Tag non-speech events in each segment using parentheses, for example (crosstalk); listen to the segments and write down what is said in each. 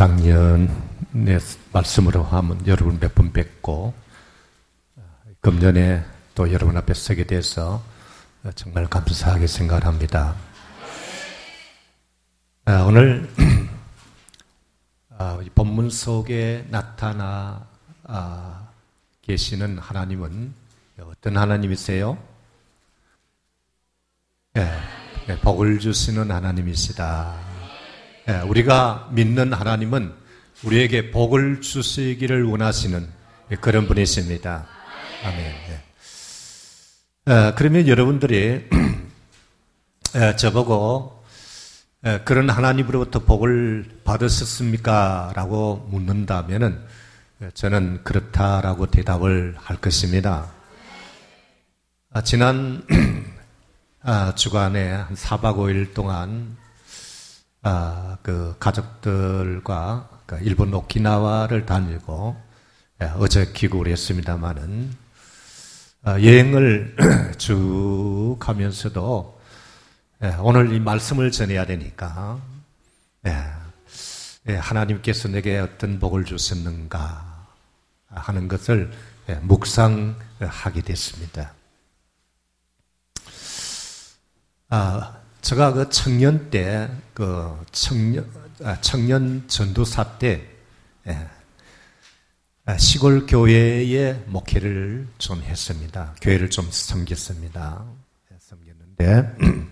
작년에 말씀으로 하면 여러분 몇 번 뵙고 금년에 또 여러분 앞에 서게 돼서 정말 감사하게 생각합니다. 아, 오늘 (clears throat) 아, 본문 속에 나타나 아, 계시는 하나님은 어떤 하나님이세요? 네, 복을 주시는 하나님이시다. 예, 우리가 믿는 하나님은 우리에게 복을 주시기를 원하시는 그런 분이십니다. 아멘. 예. 어, 그러면 여러분들이 (clears throat) 저보고 그런 하나님으로부터 복을 받으셨습니까? 라고 묻는다면 저는 그렇다라고 대답을 할 것입니다. 아, 지난 (clears throat) 아, 주간에 한 4박 5일 동안 아, 그 가족들과 그 일본 오키나와를 다니고 예, 어제 귀국을 했습니다마는 아, 여행을 (clears throat) 쭉 하면서도 예, 오늘 이 말씀을 전해야 되니까 예, 예, 하나님께서 내게 어떤 복을 주셨는가 하는 것을 예, 묵상하게 됐습니다. 아, 제가 그 청년 때, 그 청년, 아, 청년 전도사 때, 예, 아, 시골 교회에 목회를 좀 했습니다. 교회를 좀 섬겼습니다. 예, 섬겼는데, (clears throat)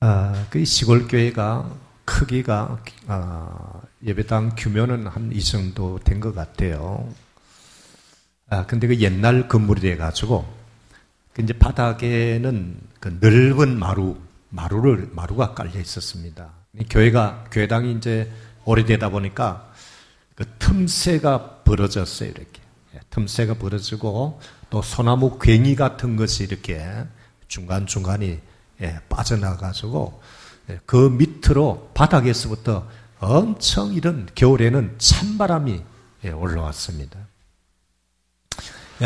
아, 그 시골 교회가 크기가, 아, 예배당 규모는 한 이 정도 된 것 같아요. 아, 근데 그 옛날 건물이 돼가지고, 그 이제 바닥에는 그 넓은 마루, 마루를, 마루가 깔려 있었습니다. 교회가, 교회당이 이제 오래되다 보니까 그 틈새가 벌어졌어요, 이렇게. 예, 틈새가 벌어지고 또 소나무 괭이 같은 것이 이렇게 중간중간이 예, 빠져나가지고 예, 그 밑으로 바닥에서부터 엄청 이런 겨울에는 찬바람이 올라왔습니다.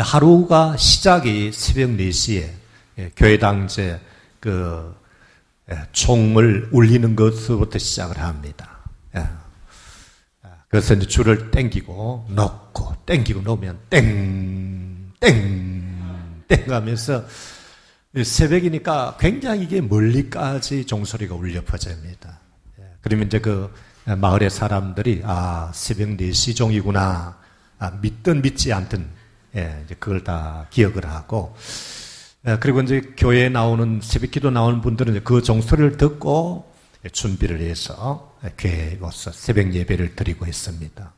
하루가 시작이 새벽 4시에 예, 교회당 이제 그 예, 총을 울리는 것부터 시작을 합니다. 예. 아, 그래서 이제 줄을 땡기고 넣고 땡기고 놓으면 땡, 땡, 땡 하면서 새벽이니까 굉장히 이게 멀리까지 종소리가 울려 퍼집니다. 그러면 이제 그 마을의 사람들이 아, 새벽 4시 종이구나. 아, 믿든 믿지 않든 예, 이제 그걸 다 기억을 하고 예, 그리고 이제 교회에 나오는 새벽 기도 나오는 분들은 그 종소리를 듣고 준비를 해서 교회에 와서 새벽 예배를 드리고 있습니다.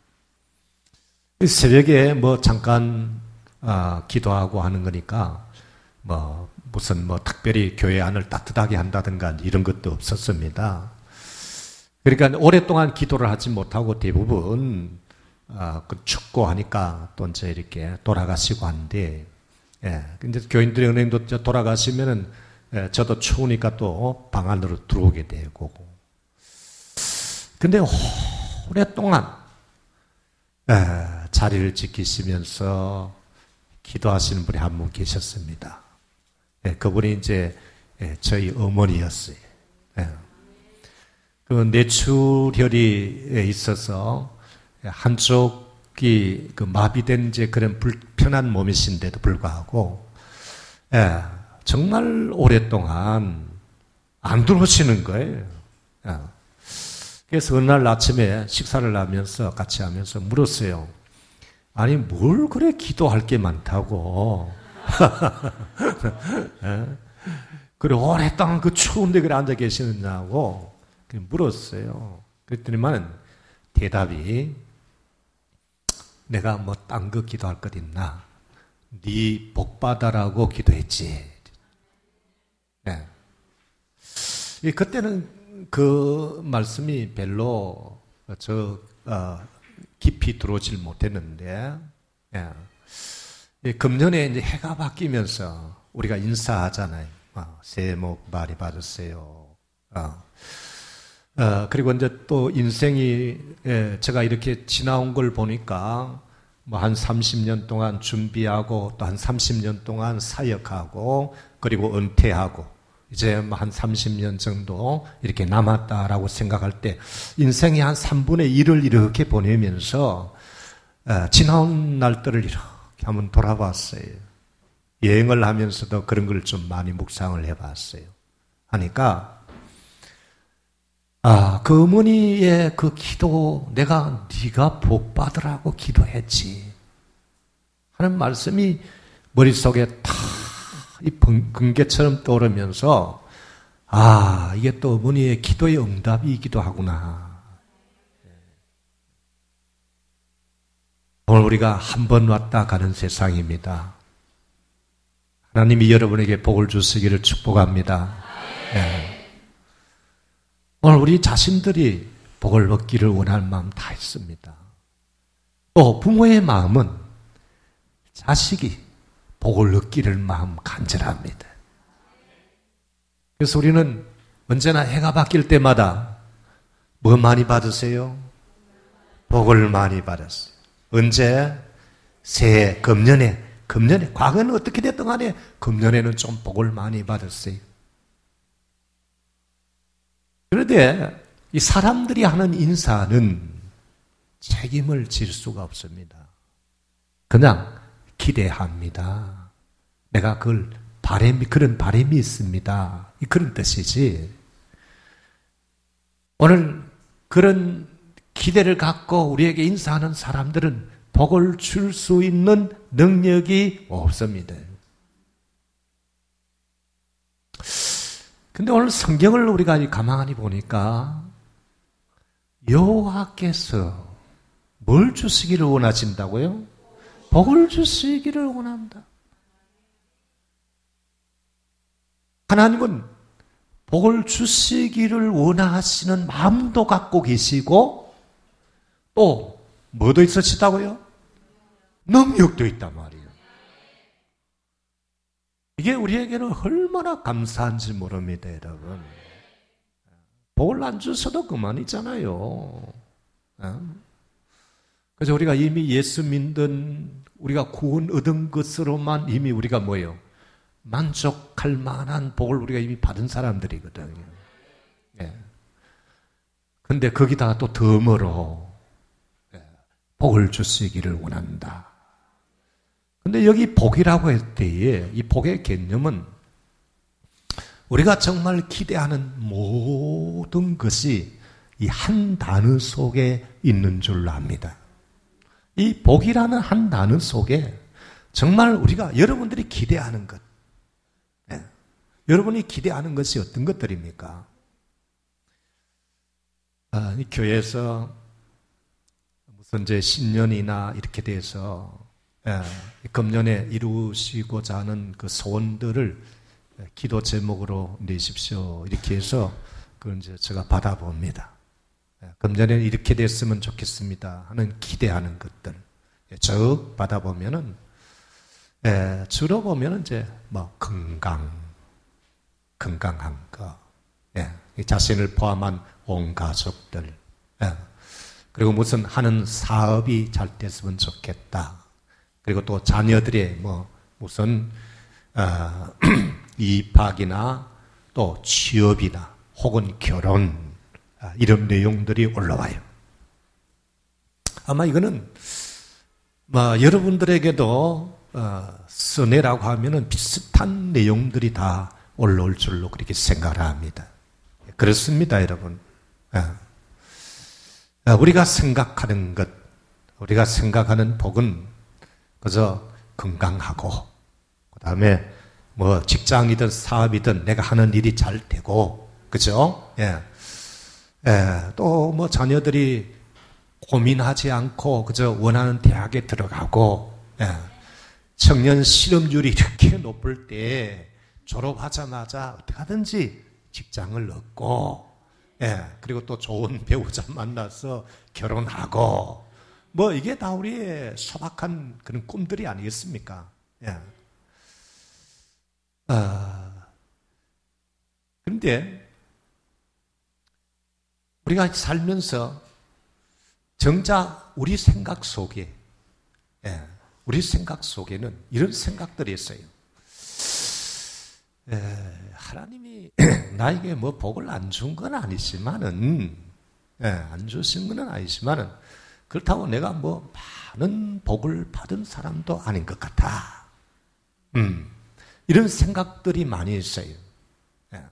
새벽에 뭐 잠깐 아, 기도하고 하는 거니까 뭐 무슨 뭐 특별히 교회 안을 따뜻하게 한다든가 이런 것도 없었습니다. 그러니까 오랫동안 기도를 하지 못하고 대부분 아, 그 춥고 하니까 또 이제 이렇게 돌아가시고 한데 예. 근데 교인들의 은행도 돌아가시면은 예, 저도 추우니까 또 방 안으로 들어오게 되고. 근데 오랫동안 예, 자리를 지키시면서 기도하시는 분이 한 분 계셨습니다. 예, 그분이 이제 예, 저희 어머니였어요. 예. 그 뇌출혈이 있어서 한쪽 그 마비된 이제 그런 불편한 몸이신데도 불구하고 예, 정말 오랫동안 안 들어오시는 거예요. 예. 그래서 어느 날 아침에 식사를 하면서 같이 하면서 물었어요. 아니 뭘 그래 기도할 게 많다고. (laughs) 예? 그래 오랫동안 그 추운데 그래 앉아 계시느냐고 물었어요. 그랬더니만 대답이 내가 뭐 딴 거 기도할 것 있나? 네 복받아라고 기도했지. 네. 그때는 그 말씀이 별로 저 어, 깊이 들어오질 못했는데 예. 금년에 이제 해가 바뀌면서 우리가 인사하잖아요. 어, 새해 복 많이 받으세요. 어. 어, 그리고 이제 또 인생이 예, 제가 이렇게 지나온 걸 보니까 뭐 한 30년 동안 준비하고 또 한 30년 동안 사역하고 그리고 은퇴하고 이제 뭐 한 30년 정도 이렇게 남았다라고 생각할 때 인생의 한 3분의 1을 이렇게 보내면서 어, 지나온 날들을 이렇게 한번 돌아봤어요. 여행을 하면서도 그런 걸 좀 많이 묵상을 해봤어요. 하니까 아, 그 어머니의 그 기도 내가 네가 복 받으라고 기도했지 하는 말씀이 머릿속에 다 이 번개처럼 떠오르면서 아, 이게 또 어머니의 기도의 응답이기도 하구나. 오늘 우리가 한 번 왔다 가는 세상입니다. 하나님이 여러분에게 복을 주시기를 축복합니다. 네. 오늘 우리 자신들이 복을 얻기를 원할 마음 다 있습니다. 또 부모의 마음은 자식이 복을 얻기를 마음 간절합니다. 그래서 우리는 언제나 해가 바뀔 때마다 뭐 많이 받으세요? 복을 많이 받았어요. 언제? 새해, 금년에, 금년에, 과거는 어떻게 됐든 간에 금년에는 좀 복을 많이 받았어요. 그런데 이 사람들이 하는 인사는 책임을 질 수가 없습니다. 그냥 기대합니다. 내가 그걸 바램이, 그런 바램이 있습니다. 그런 뜻이지. 오늘 그런 기대를 갖고 우리에게 인사하는 사람들은 복을 줄 수 있는 능력이 없습니다. 근데 오늘 성경을 우리가 가만히 보니까 여호와께서 뭘 주시기를 원하신다고요? 복을 주시기를 원한다. 하나님은 복을 주시기를 원하시는 마음도 갖고 계시고 또 뭐도 있으시다고요? 능력도 있단 말이에요. 이게 우리에게는 얼마나 감사한지 모릅니다, 여러분. 복을 안 주셔도 그만이잖아요. 어? 그래서 우리가 이미 예수 믿는 우리가 구원 얻은 것으로만 이미 우리가 뭐예요? 만족할 만한 복을 우리가 이미 받은 사람들이거든요. 예. 근데 거기다가 또 덤으로 예. 복을 주시기를 원한다. 근데 여기 복이라고 할 때에 이 복의 개념은 우리가 정말 기대하는 모든 것이 이 한 단어 속에 있는 줄로 압니다. 이 복이라는 한 단어 속에 정말 우리가 여러분들이 기대하는 것, 네. 여러분이 기대하는 것이 어떤 것들입니까? 아, 이 교회에서 무슨 이제 신년이나 이렇게 돼서 예, 금년에 이루시고자 하는 그 소원들을 기도 제목으로 내십시오. 이렇게 해서 그걸 이제 제가 받아봅니다. 예, 금년에 이렇게 됐으면 좋겠습니다. 하는 기대하는 것들. 쭉 예, 받아보면은, 예, 주로 보면은 이제 뭐 건강, 건강한 거, 예, 자신을 포함한 온 가족들, 예, 그리고 무슨 하는 사업이 잘 됐으면 좋겠다. 그리고 또 자녀들의 뭐 무슨 어, (clears throat) 입학이나 또 취업이나 혹은 결혼 아, 이런 내용들이 올라와요. 아마 이거는 뭐 여러분들에게도 어, 선회라고 하면은 비슷한 내용들이 다 올라올 줄로 그렇게 생각을 합니다. 그렇습니다, 여러분. 아, 아, 우리가 생각하는 것, 우리가 생각하는 복은 그저 건강하고, 그 다음에 뭐 직장이든 사업이든 내가 하는 일이 잘 되고, 그죠? 예. 예, 또 뭐 자녀들이 고민하지 않고 그저 원하는 대학에 들어가고 예, 청년 실업률이 이렇게 높을 때 졸업하자마자 어떻게 하든지 직장을 얻고 예, 그리고 또 좋은 배우자 만나서 결혼하고 뭐 이게 다 우리의 소박한 그런 꿈들이 아니겠습니까? 예. 아, 그런데 우리가 살면서 정작 우리 생각 속에, 예, 우리 생각 속에는 이런 생각들이 있어요. 에, 하나님이 (clears throat) 나에게 뭐 복을 안 준 건 아니지만은 예, 안 주신 건 아니지만은 그렇다고 내가 뭐 많은 복을 받은 사람도 아닌 것 같아. 음, 이런 생각들이 많이 있어요. 예.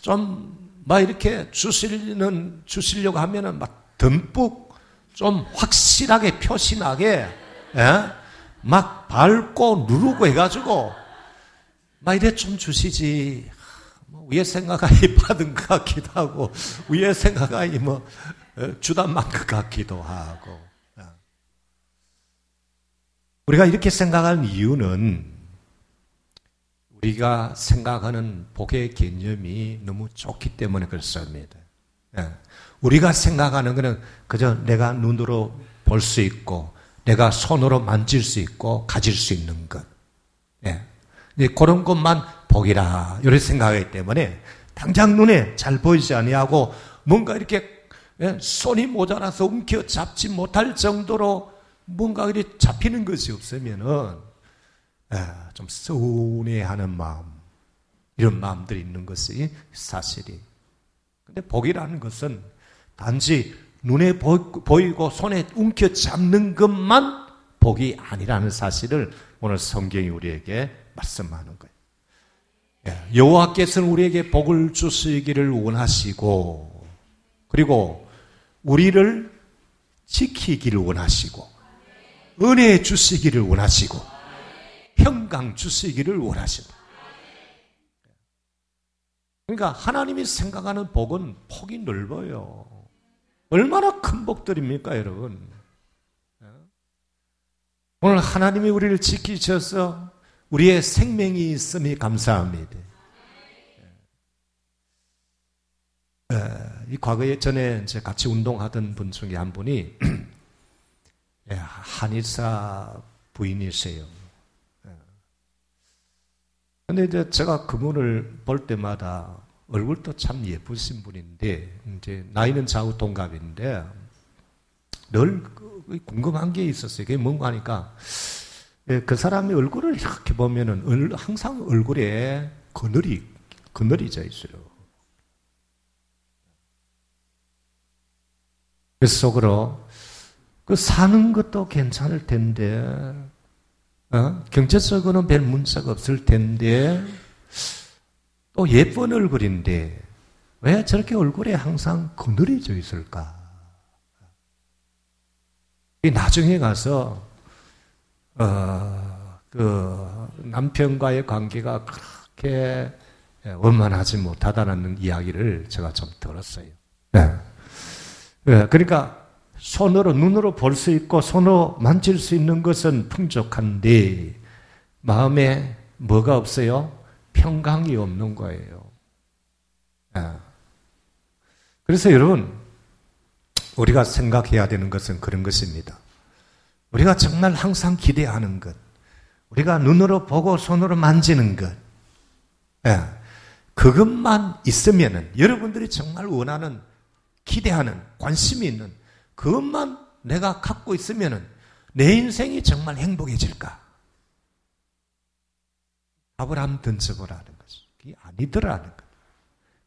좀막 이렇게 주시는 주시려고 하면은 막 듬뿍 좀 확실하게 표시나게 예? 막 밟고 누르고 해가지고 막 이래 좀 주시지. 뭐 위에 생각하니 (laughs) 받은 것 같기도 하고 위에 생각하니 뭐 어, 주다 만것 같기도 하고 어. 우리가 이렇게 생각하는 이유는 우리가 생각하는 복의 개념이 너무 좋기 때문에 그렇습니다. 예. 우리가 생각하는 것은 그저 내가 눈으로 볼 수 있고 내가 손으로 만질 수 있고 가질 수 있는 것. 예. 그런 것만 복이라 이렇게 생각하기 때문에 당장 눈에 잘 보이지 아니하고 뭔가 이렇게 예, 손이 모자라서 움켜 잡지 못할 정도로 뭔가 이렇게 잡히는 것이 없으면은 예, 좀 서운해하는 마음 이런 마음들이 있는 것이 사실이. 근데 복이라는 것은 단지 눈에 보이고 손에 움켜 잡는 것만 복이 아니라는 사실을 오늘 성경이 우리에게 말씀하는 거예요. 예, 여호와께서는 우리에게 복을 주시기를 원하시고 그리고 우리를 지키기를 원하시고 은혜 주시기를 원하시고 평강 주시기를 원하신다. 그러니까 하나님이 생각하는 복은 폭이 넓어요. 얼마나 큰 복들입니까, 여러분? 오늘 하나님이 우리를 지키셔서 우리의 생명이 있음이 감사합니다. 이 과거에 전에 이제 같이 운동하던 분 중에 한 분이 (clears throat) 예, 한의사 부인이세요. 근데 이제 제가 그분을 볼 때마다 얼굴도 참 예쁘신 분인데, 이제 나이는 좌우 동갑인데, 늘 궁금한 게 있었어요. 그게 뭔가 하니까, 예, 그 사람의 얼굴을 이렇게 보면은 항상 얼굴에 그늘이, 그늘이 져 있어요. 그래서 속으로, 그 사는 것도 괜찮을 텐데, 어? 경제적으로는 별 문제가 없을 텐데, 또 예쁜 얼굴인데, 왜 저렇게 얼굴에 항상 그늘이 져 있을까? 나중에 가서, 어, 그, 남편과의 관계가 그렇게 원만하지 못하다는 이야기를 제가 좀 들었어요. 네. 네. 그러니까 손으로 눈으로 볼 수 있고 손으로 만질 수 있는 것은 풍족한데 마음에 뭐가 없어요? 평강이 없는 거예요. 아. 그래서 여러분 우리가 생각해야 되는 것은 그런 것입니다. 우리가 정말 항상 기대하는 것, 우리가 눈으로 보고 손으로 만지는 것, 예. 그것만 있으면은 여러분들이 정말 원하는 기대하는 관심이 있는 그것만 내가 갖고 있으면 내 인생이 정말 행복해질까? 한번 던져보라는 거죠. 그게 아니더라는 거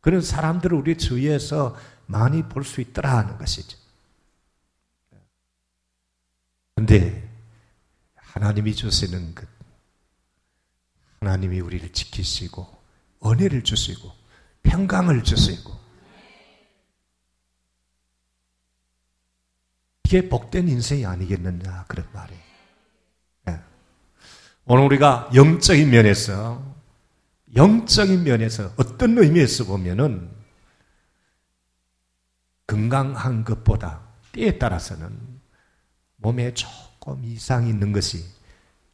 그런 사람들을 우리 주위에서 많이 볼 수 있더라 하는 것이죠. 근데 하나님이 주시는 것, 하나님이 우리를 지키시고, 은혜를 주시고, 평강을 주시고, 이게 복된 인생이 아니겠느냐 그런 말이에요. 네. 오늘 우리가 영적인 면에서 영적인 면에서 어떤 의미에서 보면은 건강한 것보다 때에 따라서는 몸에 조금 이상이 있는 것이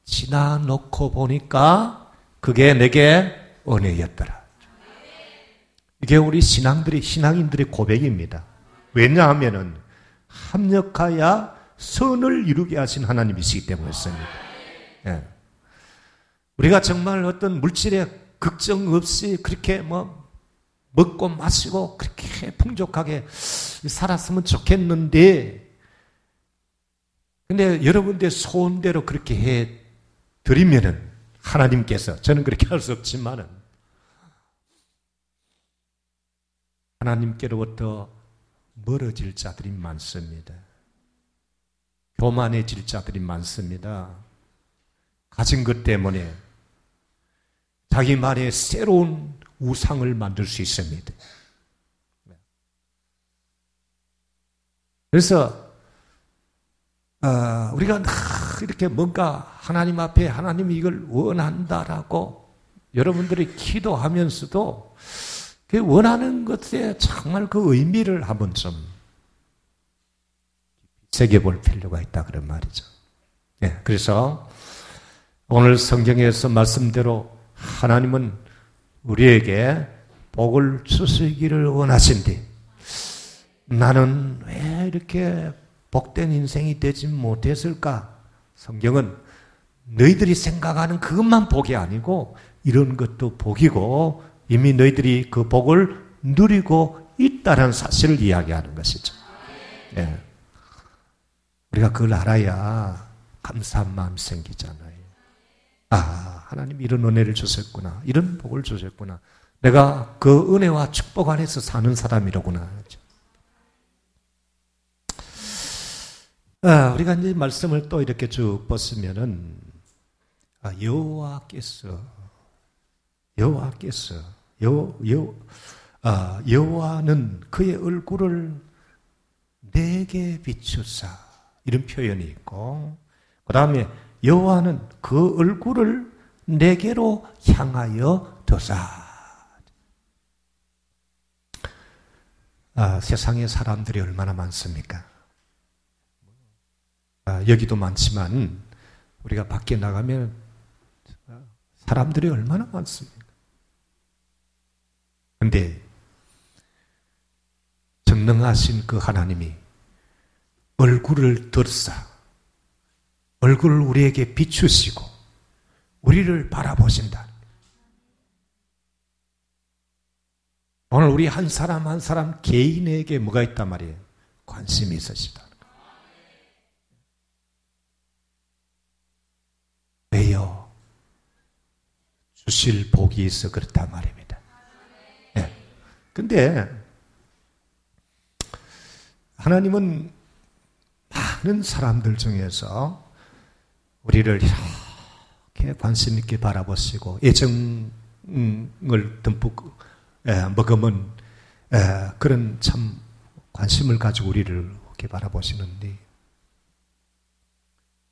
지나놓고 보니까 그게 내게 은혜였더라. 이게 우리 신앙들이 신앙인들의 고백입니다. 왜냐하면은 합력하여 선을 이루게 하신 하나님이시기 때문이었습니다. 예. 우리가 정말 어떤 물질에 걱정 없이 그렇게 뭐 먹고 마시고 그렇게 풍족하게 살았으면 좋겠는데, 근데 여러분들 소원대로 그렇게 해 드리면은 하나님께서 저는 그렇게 할 수 없지만은 하나님께로부터 멀어질 자들이 많습니다. 교만해질 자들이 많습니다. 가진 것 때문에 자기만의 새로운 우상을 만들 수 있습니다. 그래서 어, 우리가 이렇게 뭔가 하나님 앞에 하나님이 이걸 원한다라고 여러분들이 기도하면서도 그 원하는 것에 정말 그 의미를 한번 좀 새겨볼 필요가 있다 그런 말이죠. 네, 그래서 오늘 성경에서 말씀대로 하나님은 우리에게 복을 주시기를 원하신디 나는 왜 이렇게 복된 인생이 되지 못했을까? 성경은 너희들이 생각하는 그것만 복이 아니고 이런 것도 복이고 이미 너희들이 그 복을 누리고 있다는 사실을 이야기하는 것이죠. 네. 우리가 그걸 알아야 감사한 마음 생기잖아요. 아, 하나님 이런 은혜를 주셨구나. 이런 복을 주셨구나. 내가 그 은혜와 축복 안에서 사는 사람이로구나. 아, 우리가 이제 말씀을 또 이렇게 쭉 보시면은 아, 여호와께서 여호와께서 여, 여, 아, 여호와는 그의 얼굴을 내게 비추사 이런 표현이 있고 그 다음에 여호와는 그 얼굴을 내게로 향하여 두사 아, 세상에 사람들이 얼마나 많습니까? 아, 여기도 많지만 우리가 밖에 나가면 사람들이 얼마나 많습니까? 근데 전능하신 그 하나님이 얼굴을 들사 얼굴을 우리에게 비추시고 우리를 바라보신다. 오늘 우리 한 사람 한 사람 개인에게 뭐가 있단 말이에요? 관심이 있으시다. 왜요? 주실 복이 있어 그렇단 말입니다. 네. 근데 하나님은 많은 사람들 중에서 우리를 이렇게 관심 있게 바라보시고 애정을 듬뿍 먹으면 그런 참 관심을 가지고 우리를 이렇게 바라보시는데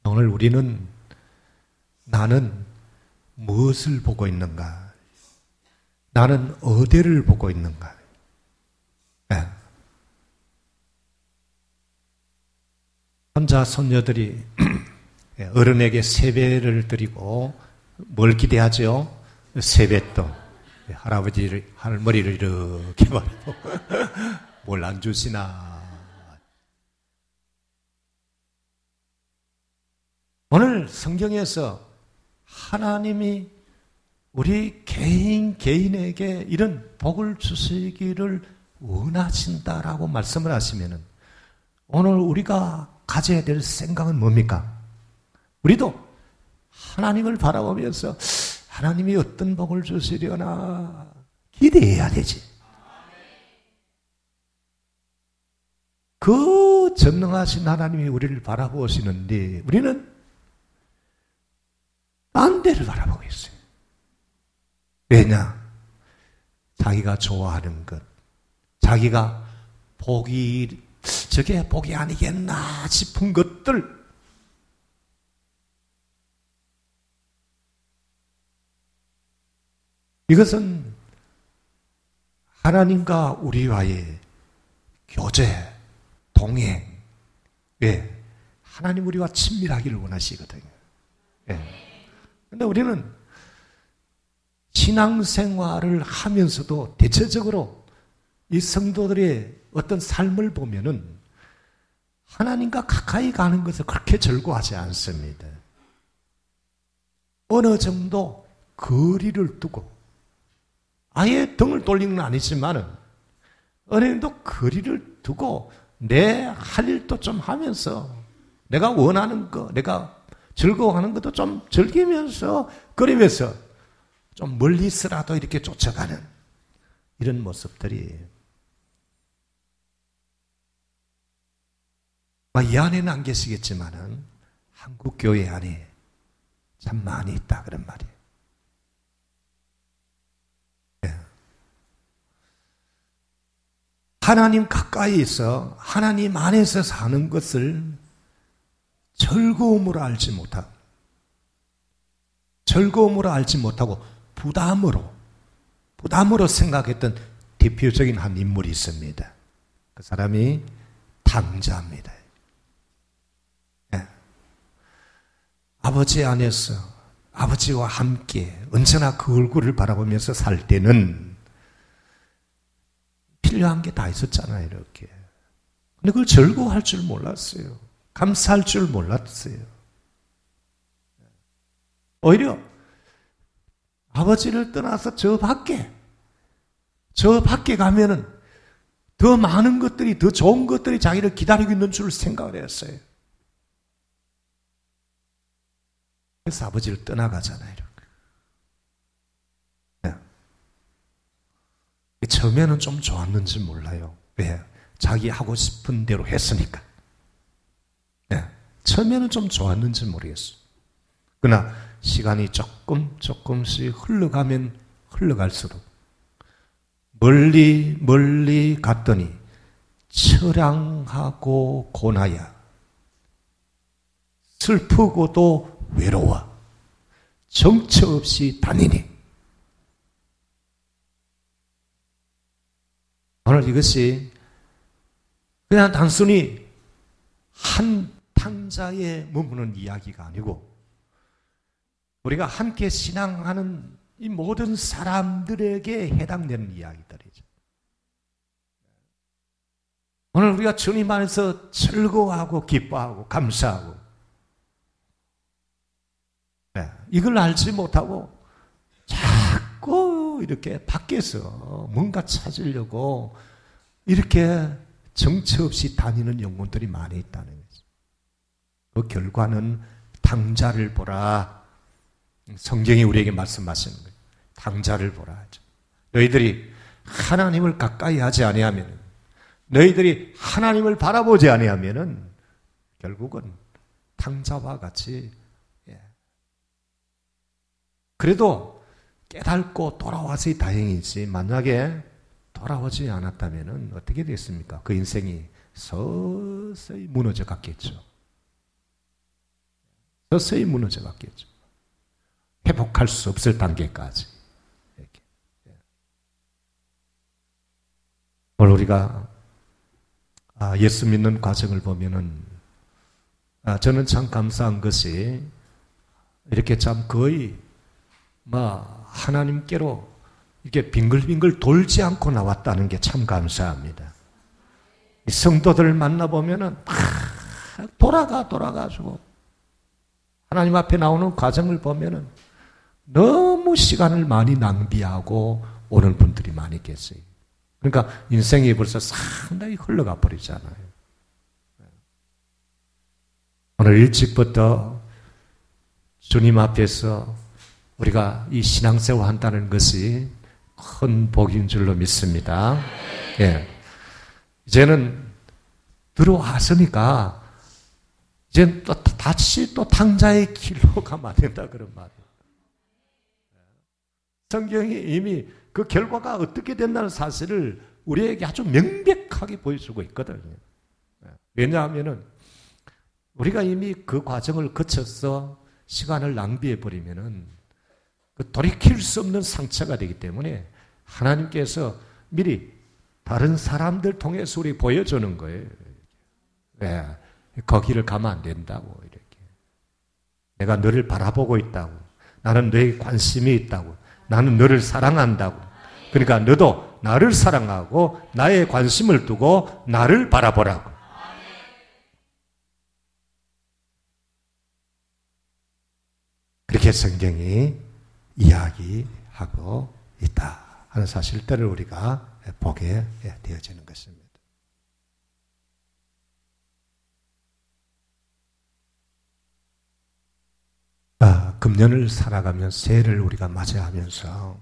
오늘 우리는 나는 무엇을 보고 있는가? 나는 어디를 보고 있는가? 네. 혼자 손녀들이 (clears throat) 어른에게 세배를 드리고 뭘 기대하죠? 세뱃돈. 할아버지를, 할머니를 이렇게 (laughs) 말고 (laughs) 뭘 안 주시나. 오늘 성경에서 하나님이 우리 개인 개인에게 이런 복을 주시기를 원하신다라고 말씀을 하시면은 오늘 우리가 가져야 될 생각은 뭡니까? 우리도 하나님을 바라보면서 하나님이 어떤 복을 주시려나 기대해야 되지. 그 전능하신 하나님이 우리를 바라보시는데 우리는 딴 데를 바라보고 있어요. 왜냐? 자기가 좋아하는 것, 자기가 복이, 저게 복이 아니겠나 싶은 것들, 이것은 하나님과 우리와의 교제, 동행, 예. 하나님 우리와 친밀하기를 원하시거든요. 예. 근데 우리는 신앙생활을 하면서도 대체적으로 이 성도들의 어떤 삶을 보면은 하나님과 가까이 가는 것을 그렇게 절구하지 않습니다. 어느 정도 거리를 두고 아예 등을 돌리는 건 아니지만은 어느 정도 거리를 두고 내 할 일도 좀 하면서 내가 원하는 거, 내가 즐거워하는 것도 좀 즐기면서 그러면서 좀 멀리서라도 이렇게 쫓아가는 이런 모습들이 이 안에는 안 계시겠지만은 한국 교회 안에 참 많이 있다 그런 말이에요. 네. 하나님 가까이 있어 하나님 안에서 사는 것을 즐거움으로 알지 못하고 즐거움으로 알지 못하고 부담으로 부담으로 생각했던 대표적인 한 인물이 있습니다. 그 사람이 당자입니다. 네. 아버지 안에서 아버지와 함께 언제나 그 얼굴을 바라보면서 살 때는 필요한 게 다 있었잖아요, 이렇게. 근데 그걸 즐거워할 줄 몰랐어요. 감사할 줄 몰랐어요. 오히려 아버지를 떠나서 저 밖에, 저 밖에 가면은 더 많은 것들이, 더 좋은 것들이 자기를 기다리고 있는 줄 생각을 했어요. 그래서 아버지를 떠나가잖아요. 네. 처음에는 좀 좋았는지 몰라요. 왜? 자기 하고 싶은 대로 했으니까. 네. 처음에는 좀 좋았는지 모르겠어. 그러나 시간이 조금 조금씩 흘러가면 흘러갈수록 멀리 멀리 갔더니 처량하고 고나야 슬프고도 외로워 정처 없이 다니니 오늘 이것이 그냥 단순히 한 탕자에 머무는 이야기가 아니고 우리가 함께 신앙하는 이 모든 사람들에게 해당되는 이야기들이죠. 오늘 우리가 주님 안에서 즐거워하고 기뻐하고 감사하고 네, 이걸 알지 못하고 자꾸 이렇게 밖에서 뭔가 찾으려고 이렇게 정처 없이 다니는 영혼들이 많이 있다는 거죠. 그 결과는 당자를 보라. 성경이 우리에게 말씀하시는 거예요. 당자를 보라 하죠. 너희들이 하나님을 가까이 하지 아니하면 너희들이 하나님을 바라보지 아니하면은 결국은 당자와 같이 예. 그래도 깨닫고 돌아와서 다행이지 만약에 돌아오지 않았다면 어떻게 됐습니까? 그 인생이 서서히 무너져 갔겠죠. 서서히 무너져 갔겠죠. 회복할 수 없을 단계까지. 예. 오늘 우리가 아, 예수 믿는 과정을 보면은 아, 저는 참 감사한 것이 이렇게 참 거의 뭐 하나님께로 이렇게 빙글빙글 돌지 않고 나왔다는 게 참 감사합니다. 성도들 만나보면은 막 돌아가 돌아가지고 하나님 앞에 나오는 과정을 보면은 너무 시간을 많이 낭비하고 오는 분들이 많이 계세요. 그러니까 인생이 벌써 상당히 흘러가 버리잖아요. 오늘 일찍부터 주님 앞에서 우리가 이 신앙생활 한다는 것이 큰 복인 줄로 믿습니다. 예. 이제는 들어왔으니까 이제 또 다시 또 당자의 길로 (laughs) 가면 안 된다 그런 말이에요. 성경이 이미 그 결과가 어떻게 된다는 사실을 우리에게 아주 명백하게 보여주고 있거든요. 왜냐하면은 우리가 이미 그 과정을 거쳐서 시간을 낭비해 버리면은 그 돌이킬 수 없는 상처가 되기 때문에 하나님께서 미리 다른 사람들 통해서 우리 보여주는 거예요. 네. 거기를 가면 안 된다고 이렇게. 내가 너를 바라보고 있다고. 나는 너에 관심이 있다고. 나는 너를 사랑한다고. 그러니까 너도 나를 사랑하고 나의 관심을 두고 나를 바라보라고. 그렇게 성경이 이야기하고 있다 하는 사실들을 우리가 보게 되어지는 것입니다. 아, 금년을 살아가면 새해를 우리가 맞이하면서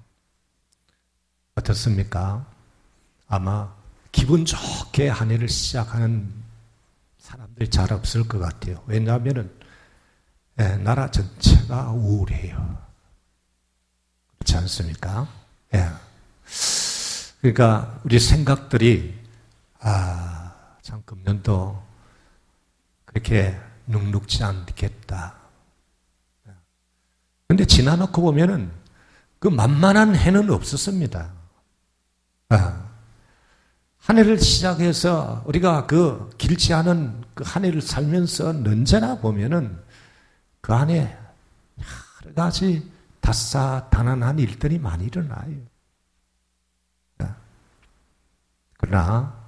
어떻습니까? 아마 기분 좋게 한 해를 시작하는 사람들이 잘 없을 것 같아요. 왜냐하면은 예, 나라 전체가 우울해요. 그렇지 않습니까? 예. 그러니까 우리 생각들이 아, 참 금년도 그렇게 눅눅지 않겠다. 근데 지나놓고 보면은 그 만만한 해는 없었습니다. 아, 한 해를 시작해서 우리가 그 길지 않은 그 한 해를 살면서 언제나 보면은 그 안에 여러 가지 다사다난한 일들이 많이 일어나요. 그러나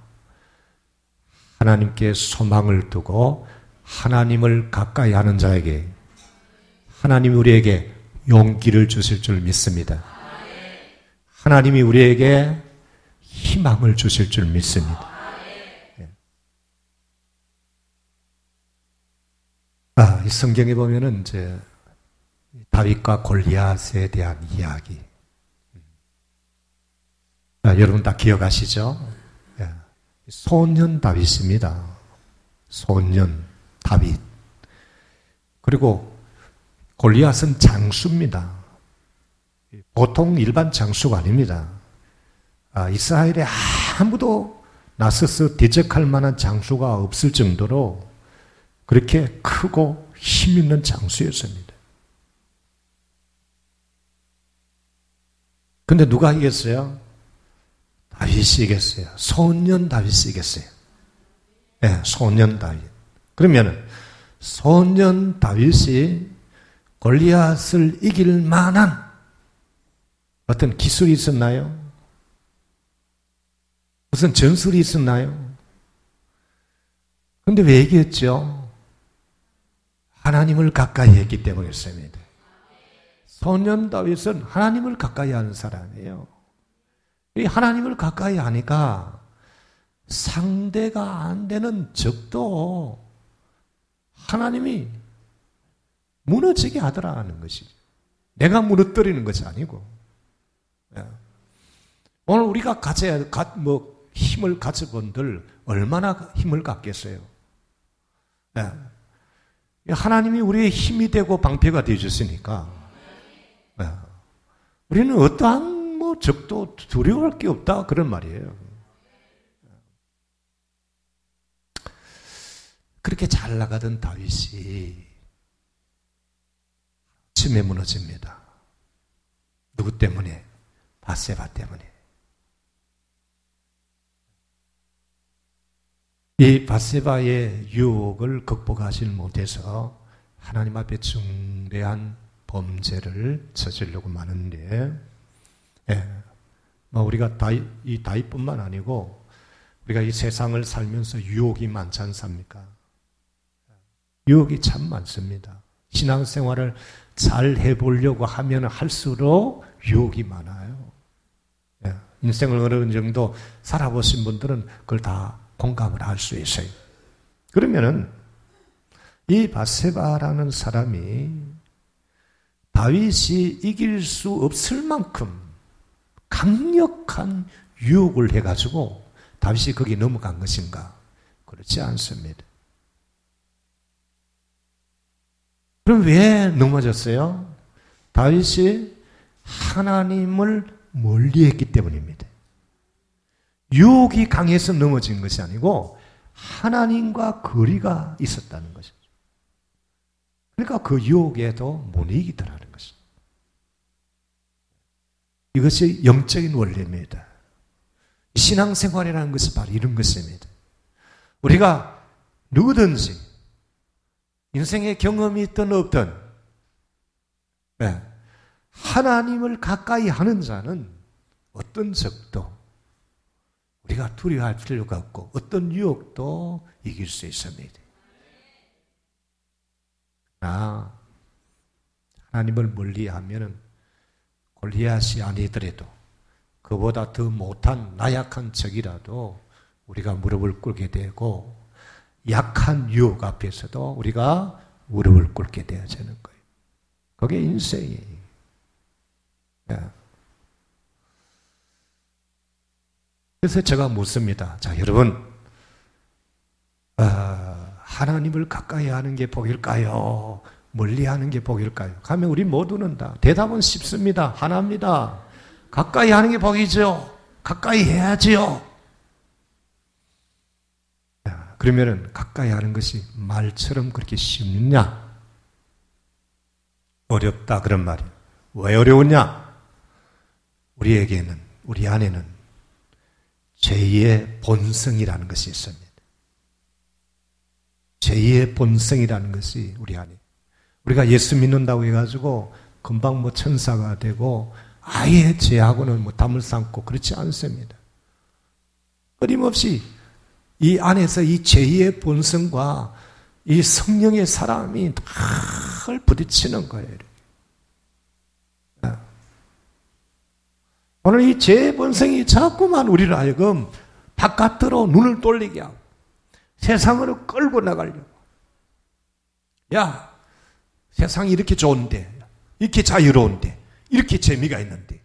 하나님께 소망을 두고 하나님을 가까이 하는 자에게 하나님이 우리에게 용기를 주실 줄 믿습니다. 하나님이 우리에게 희망을 주실 줄 믿습니다. 예. 아, 이 성경에 보면은 이제 다윗과 골리앗에 대한 이야기. 아, 여러분 다 기억하시죠? 예. 소년 다윗입니다. 소년 다윗. 그리고 골리앗은 장수입니다. 보통 일반 장수가 아닙니다. 아, 이스라엘에 아무도 나서서 대적할 만한 장수가 없을 정도로 그렇게 크고 힘 있는 장수였습니다. 근데 누가 이겼어요? 다윗이 이겼어요. 소년 다윗이 이겼어요. 네, 소년 다윗. 그러면은 소년 다윗이 골리앗을 이길 만한 어떤 기술이 있었나요? 무슨 전술이 있었나요? 근데 왜 이겼죠? 하나님을 가까이 했기 때문이었습니다. 소년 다윗은 하나님을 가까이 하는 사람이에요. 이 하나님을 가까이 하니까 상대가 안 되는 적도 하나님이 무너지게 하더라는 것이죠. 내가 무너뜨리는 것이 아니고. 예. 오늘 우리가 가져야, 뭐, 힘을 가져본들 얼마나 힘을 갖겠어요? 예. 하나님이 우리의 힘이 되고 방패가 되어줬으니까. 예. 우리는 어떠한 뭐 적도 두려워할 게 없다. 그런 말이에요. 그렇게 잘 나가던 다윗이 침에 무너집니다. 누구 때문에? 바세바 때문에. 이 바세바의 유혹을 극복하지 못해서 하나님 앞에 중대한 범죄를 저지르고 마는데, 예, 뭐 우리가 다이, 이 다이뿐만 아니고 우리가 이 세상을 살면서 유혹이 많지 않습니까? 유혹이 참 많습니다. 신앙생활을 잘 해보려고 하면 할수록 유혹이 많아요. 예, 인생을 어느 정도 살아보신 분들은 그걸 다 공감을 할 수 있어요. 그러면은 이 바세바라는 사람이 다윗이 이길 수 없을 만큼 강력한 유혹을 해가지고 다윗이 거기 넘어간 것인가? 그렇지 않습니다. 그럼 왜 넘어졌어요? 다윗이 하나님을 멀리 했기 때문입니다. 유혹이 강해서 넘어진 것이 아니고 하나님과 거리가 있었다는 것이죠. 그러니까 그 유혹에도 못 이기더라는 것입니다. 이것이 영적인 원리입니다. 신앙생활이라는 것이 바로 이런 것입니다. 우리가 누구든지 인생의 경험이 있든 없든 네. 하나님을 가까이 하는 자는 어떤 적도 우리가 두려워할 필요가 없고 어떤 유혹도 이길 수 있습니다. 나 하나님을 멀리하면은 골리앗이 아니더라도 그보다 더 못한 나약한 적이라도 우리가 무릎을 꿇게 되고 약한 유혹 앞에서도 우리가 무릎을 꿇게 되어지는 거예요. 그게 인생이에요. 네. 그래서 제가 묻습니다. 자, 여러분, 아, 하나님을 가까이 하는 게 복일까요? 멀리 하는 게 복일까요? 가면 우리 모두는 다 대답은 쉽습니다. 하나입니다. 가까이 하는 게 복이죠. 가까이 해야지요. 그러면은 가까이 하는 것이 말처럼 그렇게 쉽냐? 어렵다 그런 말이에요. 왜 어려웠냐? 우리에게는 우리 안에는 죄의 본성이라는 것이 있습니다. 죄의 본성이라는 것이 우리 안에. 우리가 예수 믿는다고 해가지고 금방 뭐 천사가 되고 아예 죄하고는 뭐 담을 삼고 그렇지 않습니다. 끊임없이 이 안에서 이 죄의 본성과 이 성령의 사람이 늘 부딪히는 거예요. 오늘 이 죄의 본성이 자꾸만 우리를 하여금 바깥으로 눈을 돌리게 하고 세상으로 끌고 나가려고. 야, 세상이 이렇게 좋은데, 이렇게 자유로운데, 이렇게 재미가 있는데.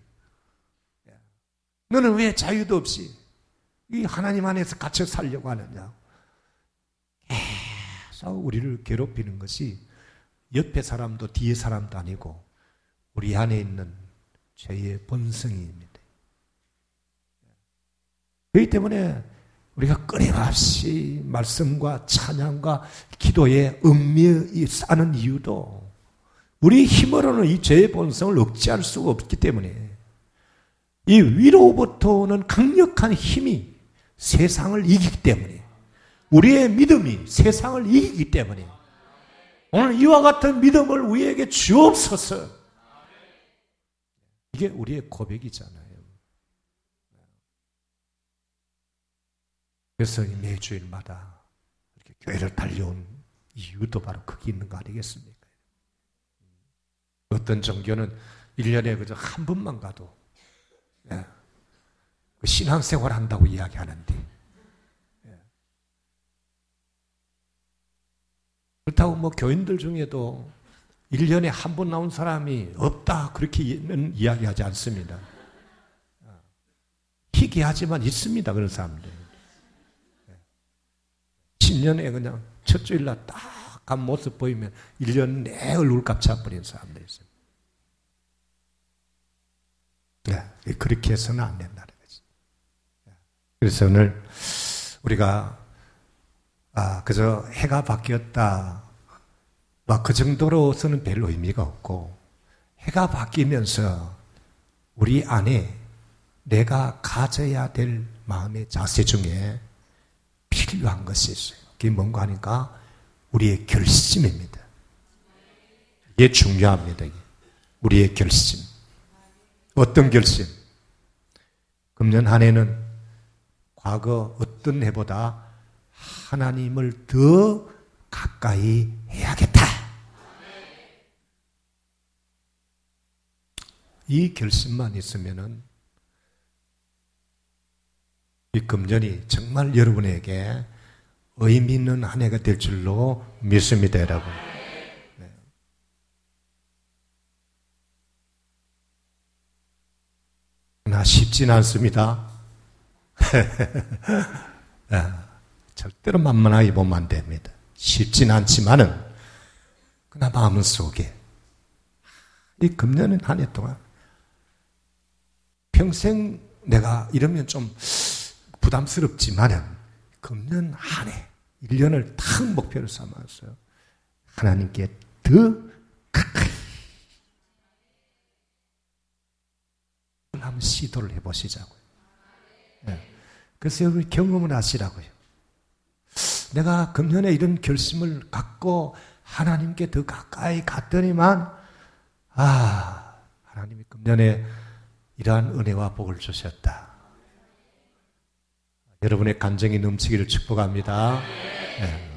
너는 왜 자유도 없이 이 하나님 안에서 갇혀 살려고 하느냐. 계속 우리를 괴롭히는 것이 옆에 사람도 뒤에 사람도 아니고 우리 안에 있는 죄의 본성입니다. 그렇기 때문에 우리가 끊임없이 말씀과 찬양과 기도에 음미 싸는 이유도 우리 힘으로는 이 죄의 본성을 억제할 수가 없기 때문에 이 위로부터 오는 강력한 힘이 세상을 이기기 때문에 우리의 믿음이 세상을 이기기 때문에 오늘 이와 같은 믿음을 우리에게 주옵소서 이게 우리의 고백이잖아요. 그래서 매주일마다 이렇게 교회를 달려온 이유도 바로 거기 있는 거 아니겠습니까? 어떤 종교는 1년에 그저 한 번만 가도 예, 그 신앙생활 한다고 이야기하는데 예. 그렇다고 뭐 교인들 중에도 1년에 한 번 나온 사람이 없다 그렇게는 이야기하지 않습니다. 희귀하지만 있습니다 그런 사람들. 10년에 그냥 첫 주일날 딱 간 모습 보이면 1년 내 얼굴 값 차버린 사람들이 있어요. 네, 그렇게 해서는 안 된다는 거지. 그래서 오늘 우리가 아, 그저 해가 바뀌었다. 막 그 정도로서는 별로 의미가 없고 해가 바뀌면서 우리 안에 내가 가져야 될 마음의 자세 중에 필요한 것이 있어요. 그게 뭔가 하니까 우리의 결심입니다. 이게 중요합니다. 우리의 결심. 어떤 결심? 금년 한 해는 과거 어떤 해보다 하나님을 더 가까이 해야겠다. 이 결심만 있으면은 이 금년이 정말 여러분에게 의미 있는 한 해가 될 줄로 믿습니다, 여러분. 네. 나 쉽진 않습니다. (laughs) 네. 절대로 만만하게 보면 안 됩니다. 쉽진 않지만은, 그나 마음 속에, 이 금년은 한 해 동안, 평생 내가 이러면 좀 부담스럽지만은 금년 한 해, 1년을 탁 목표로 삼았어요. 하나님께 더 가까이 한번 시도를 해보시자고요. 네. 그래서 여러분 경험을 하시라고요. 내가 금년에 이런 결심을 갖고 하나님께 더 가까이 갔더니만, 아, 하나님이 금년에 이러한 은혜와 복을 주셨다. 여러분의 감정이 넘치기를 축복합니다. 네.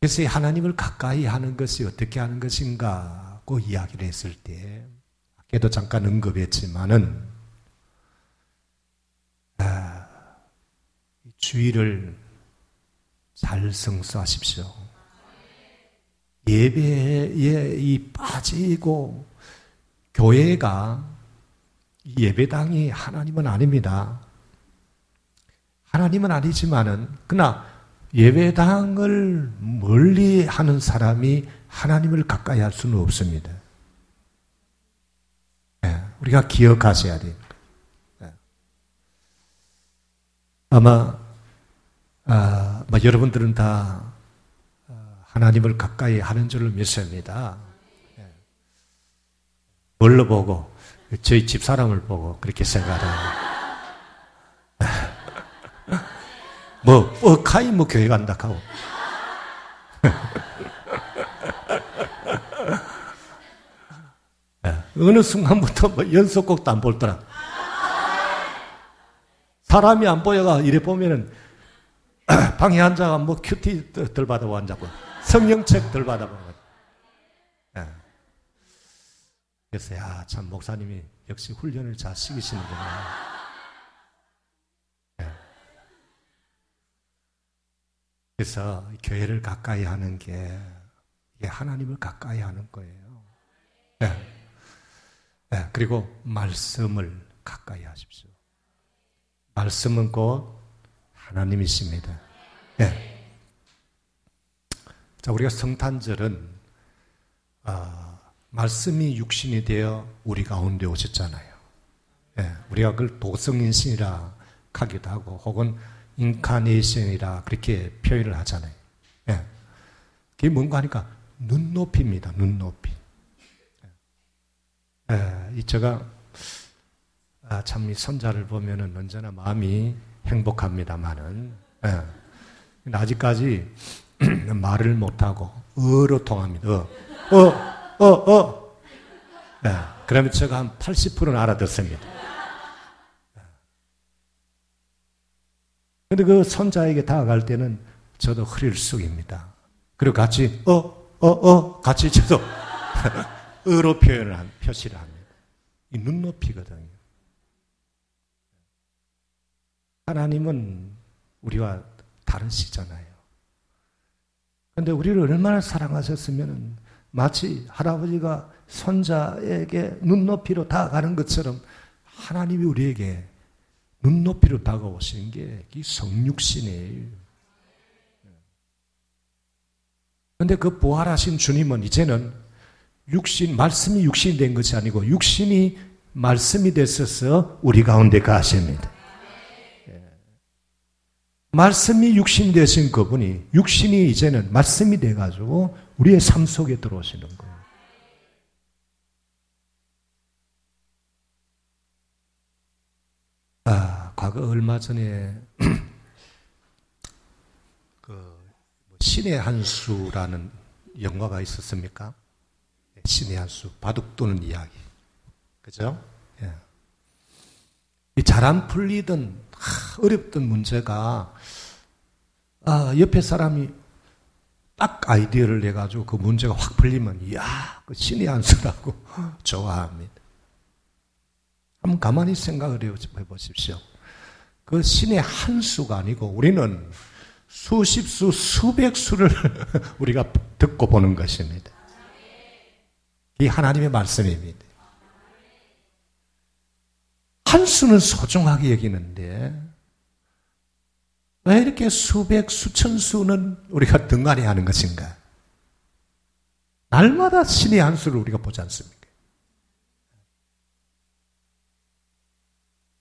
그래서 하나님을 가까이 하는 것이 어떻게 하는 것인가고 이야기를 했을 때, 아까도 잠깐 언급했지만은, 아, 주의를 잘 성수하십시오. 예배에 이 빠지고, 교회가 예배당이 하나님은 아닙니다. 하나님은 아니지만은 그러나 예배당을 멀리 하는 사람이 하나님을 가까이 할 수는 없습니다. 네, 우리가 기억하셔야 돼요. 네. 아마 아, 뭐 여러분들은 다 아, 하나님을 가까이 하는 줄을 믿습니다. 네. 뭘로 보고 저희 집 사람을 보고 그렇게 생각합니다. (laughs) 뭐, 어, 카이 뭐 교회 간다 하고. (laughs) 예, 어느 순간부터 뭐 연속곡도 안 볼더라. 사람이 안 보여가 이래 보면은 (clears throat) 방에 앉아가 뭐 큐티 들 받아보고 앉았고 성경책 들 받아보고. 예. 그래서 야 참 목사님이 역시 훈련을 잘 시키시는구나. 그래서 교회를 가까이 하는 게 하나님을 가까이 하는 거예요. 네. 네. 그리고 말씀을 가까이 하십시오. 말씀은 곧 하나님이십니다. 네. 자, 우리가 성탄절은 어, 말씀이 육신이 되어 우리 가운데 오셨잖아요. 네. 우리가 그걸 도성인신이라 하기도 하고 혹은 인카네이션이라 그렇게 표현을 하잖아요. 예. 그게 뭔가 하니까 눈높이입니다. 눈높이. 예. 이 제가 아, 참이 선자를 보면은 언제나 마음이 행복합니다만은 예. 아직까지 (clears throat) 말을 못하고 어로 통합니다. 어, 어, 어, 어. 예. 그러면 제가 한 80%는 알아듣습니다. 근데 그 손자에게 다가갈 때는 저도 허리를 숙입니다. 그리고 같이, 어, 어, 어, 같이 저도 (laughs) 어로 표현을 한, 표시를 합니다. 이 눈높이거든요. 하나님은 우리와 다르시잖아요. 근데 우리를 얼마나 사랑하셨으면 마치 할아버지가 손자에게 눈높이로 다가가는 것처럼 하나님이 우리에게 눈높이로 다가오시는 게이 성육신이에요. 그런데 그 부활하신 주님은 이제는 육신, 말씀이 육신이 된 것이 아니고 육신이 말씀이 됐어서 우리 가운데 가십니다. 예. 말씀이 육신 되신 그분이 육신이 이제는 말씀이 돼가지고 우리의 삶 속에 들어오시는 거예요. 아, 과거 얼마 전에 (clears throat) 그뭐 신의 한 수라는 영화가 있었습니까? 네, 신의 한 수, 바둑 두는 이야기. 그죠? 예. 잘 안 풀리던 하, 어렵던 문제가 아, 옆에 사람이 딱 아이디어를 내가지고 그 문제가 확 풀리면 이야, 그 신의 한수라고 (laughs) 좋아합니다. 한번 가만히 생각을 해 보십시오. 그 신의 한 수가 아니고 우리는 수십 수, 수백 수를 (laughs) 우리가 듣고 보는 것입니다. 이 하나님의 말씀입니다. 한 수는 소중하게 여기는데 왜 이렇게 수백, 수천 수는 우리가 등한히 하는 것인가? 날마다 신의 한 수를 우리가 보지 않습니까?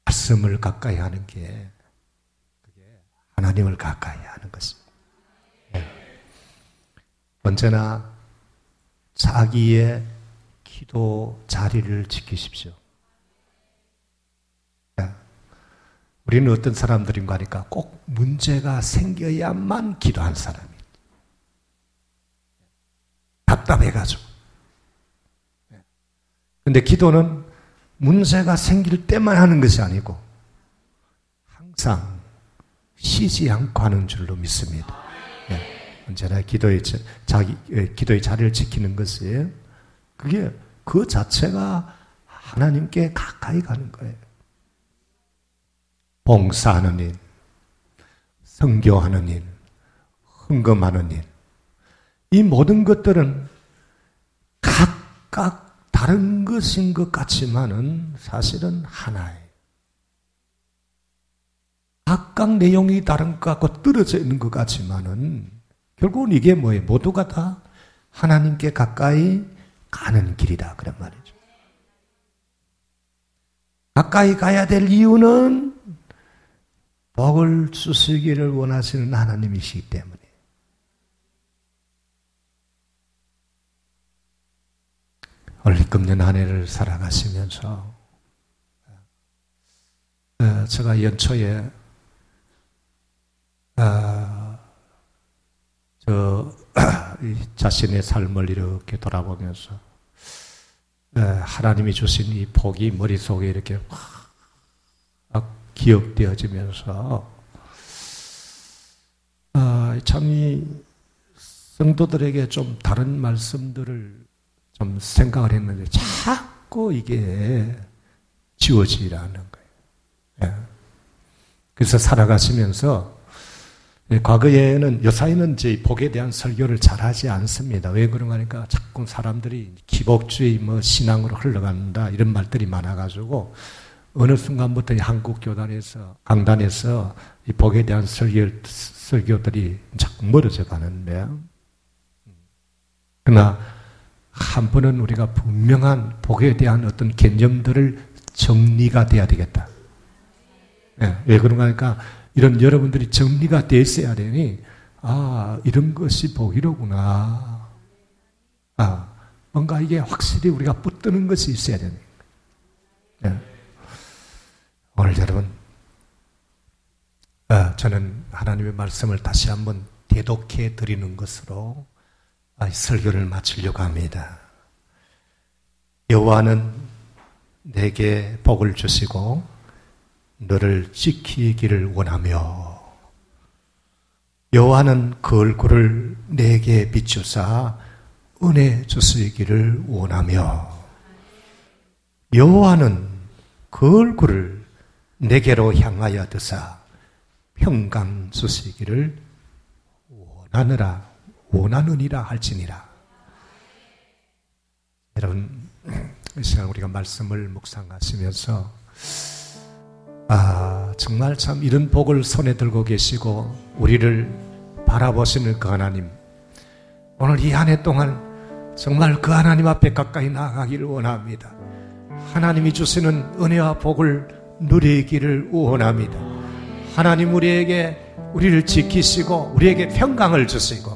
말씀을 가까이 하는 게 하나님을 가까이 하는 것입니다. 네. 언제나 자기의 기도 자리를 지키십시오. 우리는 어떤 사람들인가 하니까 꼭 문제가 생겨야만 기도한 사람이. 답답해가지고. 네. 근데 기도는 문제가 생길 때만 하는 것이 아니고 항상 쉬지 않고 하는 줄로 믿습니다. 네. 언제나 기도의 자기 예, 기도의 자리를 지키는 것이 그게 그 자체가 하나님께 가까이 가는 거예요. 봉사하는 일, 성교하는 일, 헌금하는 일, 이 모든 것들은 각각 다른 것인 것 같지만은 사실은 하나예요. 각각 내용이 다른 것 같고 떨어져 있는 것 같지만은 결국은 이게 뭐예요? 모두가 다 하나님께 가까이 가는 길이다. 그런 말이죠. 가까이 가야 될 이유는 복을 주시기를 원하시는 하나님이시기 때문에. 오늘 금년 한 해를 살아가시면서 어, 제가 연초에 어, 저 (clears throat) 자신의 삶을 이렇게 돌아보면서 어, 하나님이 주신 이 복이 머릿속에 이렇게 확 기억되어지면서 참이 성도들에게 좀 다른 말씀들을 좀 생각을 했는데 자꾸 이게 지워지라는 거예요. 예. 그래서 살아가시면서 예, 과거에는 여사이는 제 복에 대한 설교를 잘하지 않습니다. 왜 그런가 하니까 자꾸 사람들이 기복주의 뭐 신앙으로 흘러간다 이런 말들이 많아가지고 어느 순간부터 한국 교단에서 강단에서 이 복에 대한 설교, 설교들이 자꾸 멀어져 가는데 그러나 한 번은 우리가 분명한 복에 대한 어떤 개념들을 정리가 돼야 되겠다. 네, 왜 그런가 하니까 이런 여러분들이 정리가 돼 있어야 되니 아 이런 것이 복이로구나. 아 뭔가 이게 확실히 우리가 붙드는 것이 있어야 되는 네. 오늘 여러분 아, 저는 하나님의 말씀을 다시 한번 대독해 드리는 것으로 아, 설교를 마치려고 합니다. 여호와는 내게 복을 주시고 너를 지키기를 원하며 여호와는 그 얼굴을 내게 비추사 은혜 주시기를 원하며 여호와는 그 얼굴을 내게로 향하여 드사 평강 주시기를 원하느라 원하느니라 할지니라. 여러분, 이 시간 우리가 말씀을 묵상하시면서, 아, 정말 참 이런 복을 손에 들고 계시고, 우리를 바라보시는 그 하나님. 오늘 이 한 해 동안 정말 그 하나님 앞에 가까이 나가기를 원합니다. 하나님이 주시는 은혜와 복을 누리기를 원합니다. 하나님 우리에게 우리를 지키시고 우리에게 평강을 주시고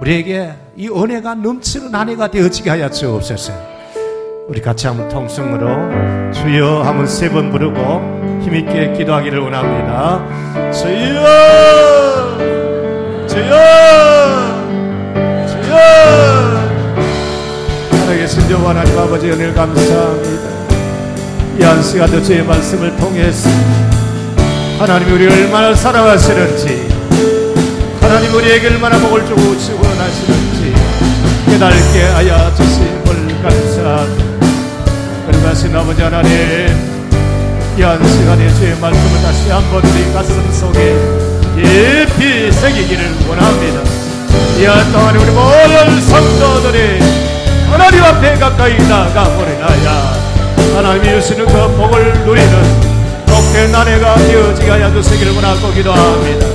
우리에게 이 은혜가 넘치는 한 해가 되어지게 하여 주옵소서. 우리 같이 한번 통성으로 주여 한번 세 번 부르고 힘있게 기도하기를 원합니다. 주여! 주여! 주여! 살아계신 여 하나님 아버지 은혜를 감사합니다. 이한 시간도 주의 말씀을 통해서 하나님이 우리 얼마나 사랑하시는지 하나님 우리에게 얼마나 복을 주고 원하시는지 깨닫게 하여 주심을 감사합니다. 그러하신 아버지 하나님 이한 시간에 주의 말씀을 다시 한번 우리 가슴 속에 깊이 새기기를 원합니다. 이한 동안 우리 모든 성도들이 하나님 앞에 가까이 나가 버리나야 하나님이 주시는 그 복을 누리는 복된 한 해가 되어지게 하여 주시기를 원하고 기도합니다.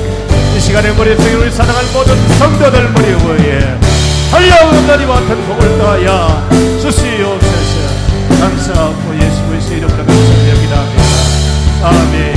이 시간에 머리 속에 우리 사랑하는 모든 성도들 머리 위에 한려운 다리와 같은 복을 다하여 주시옵소서. 감사하고 예수 그리스의 이름으로 감사드립니다. 아멘.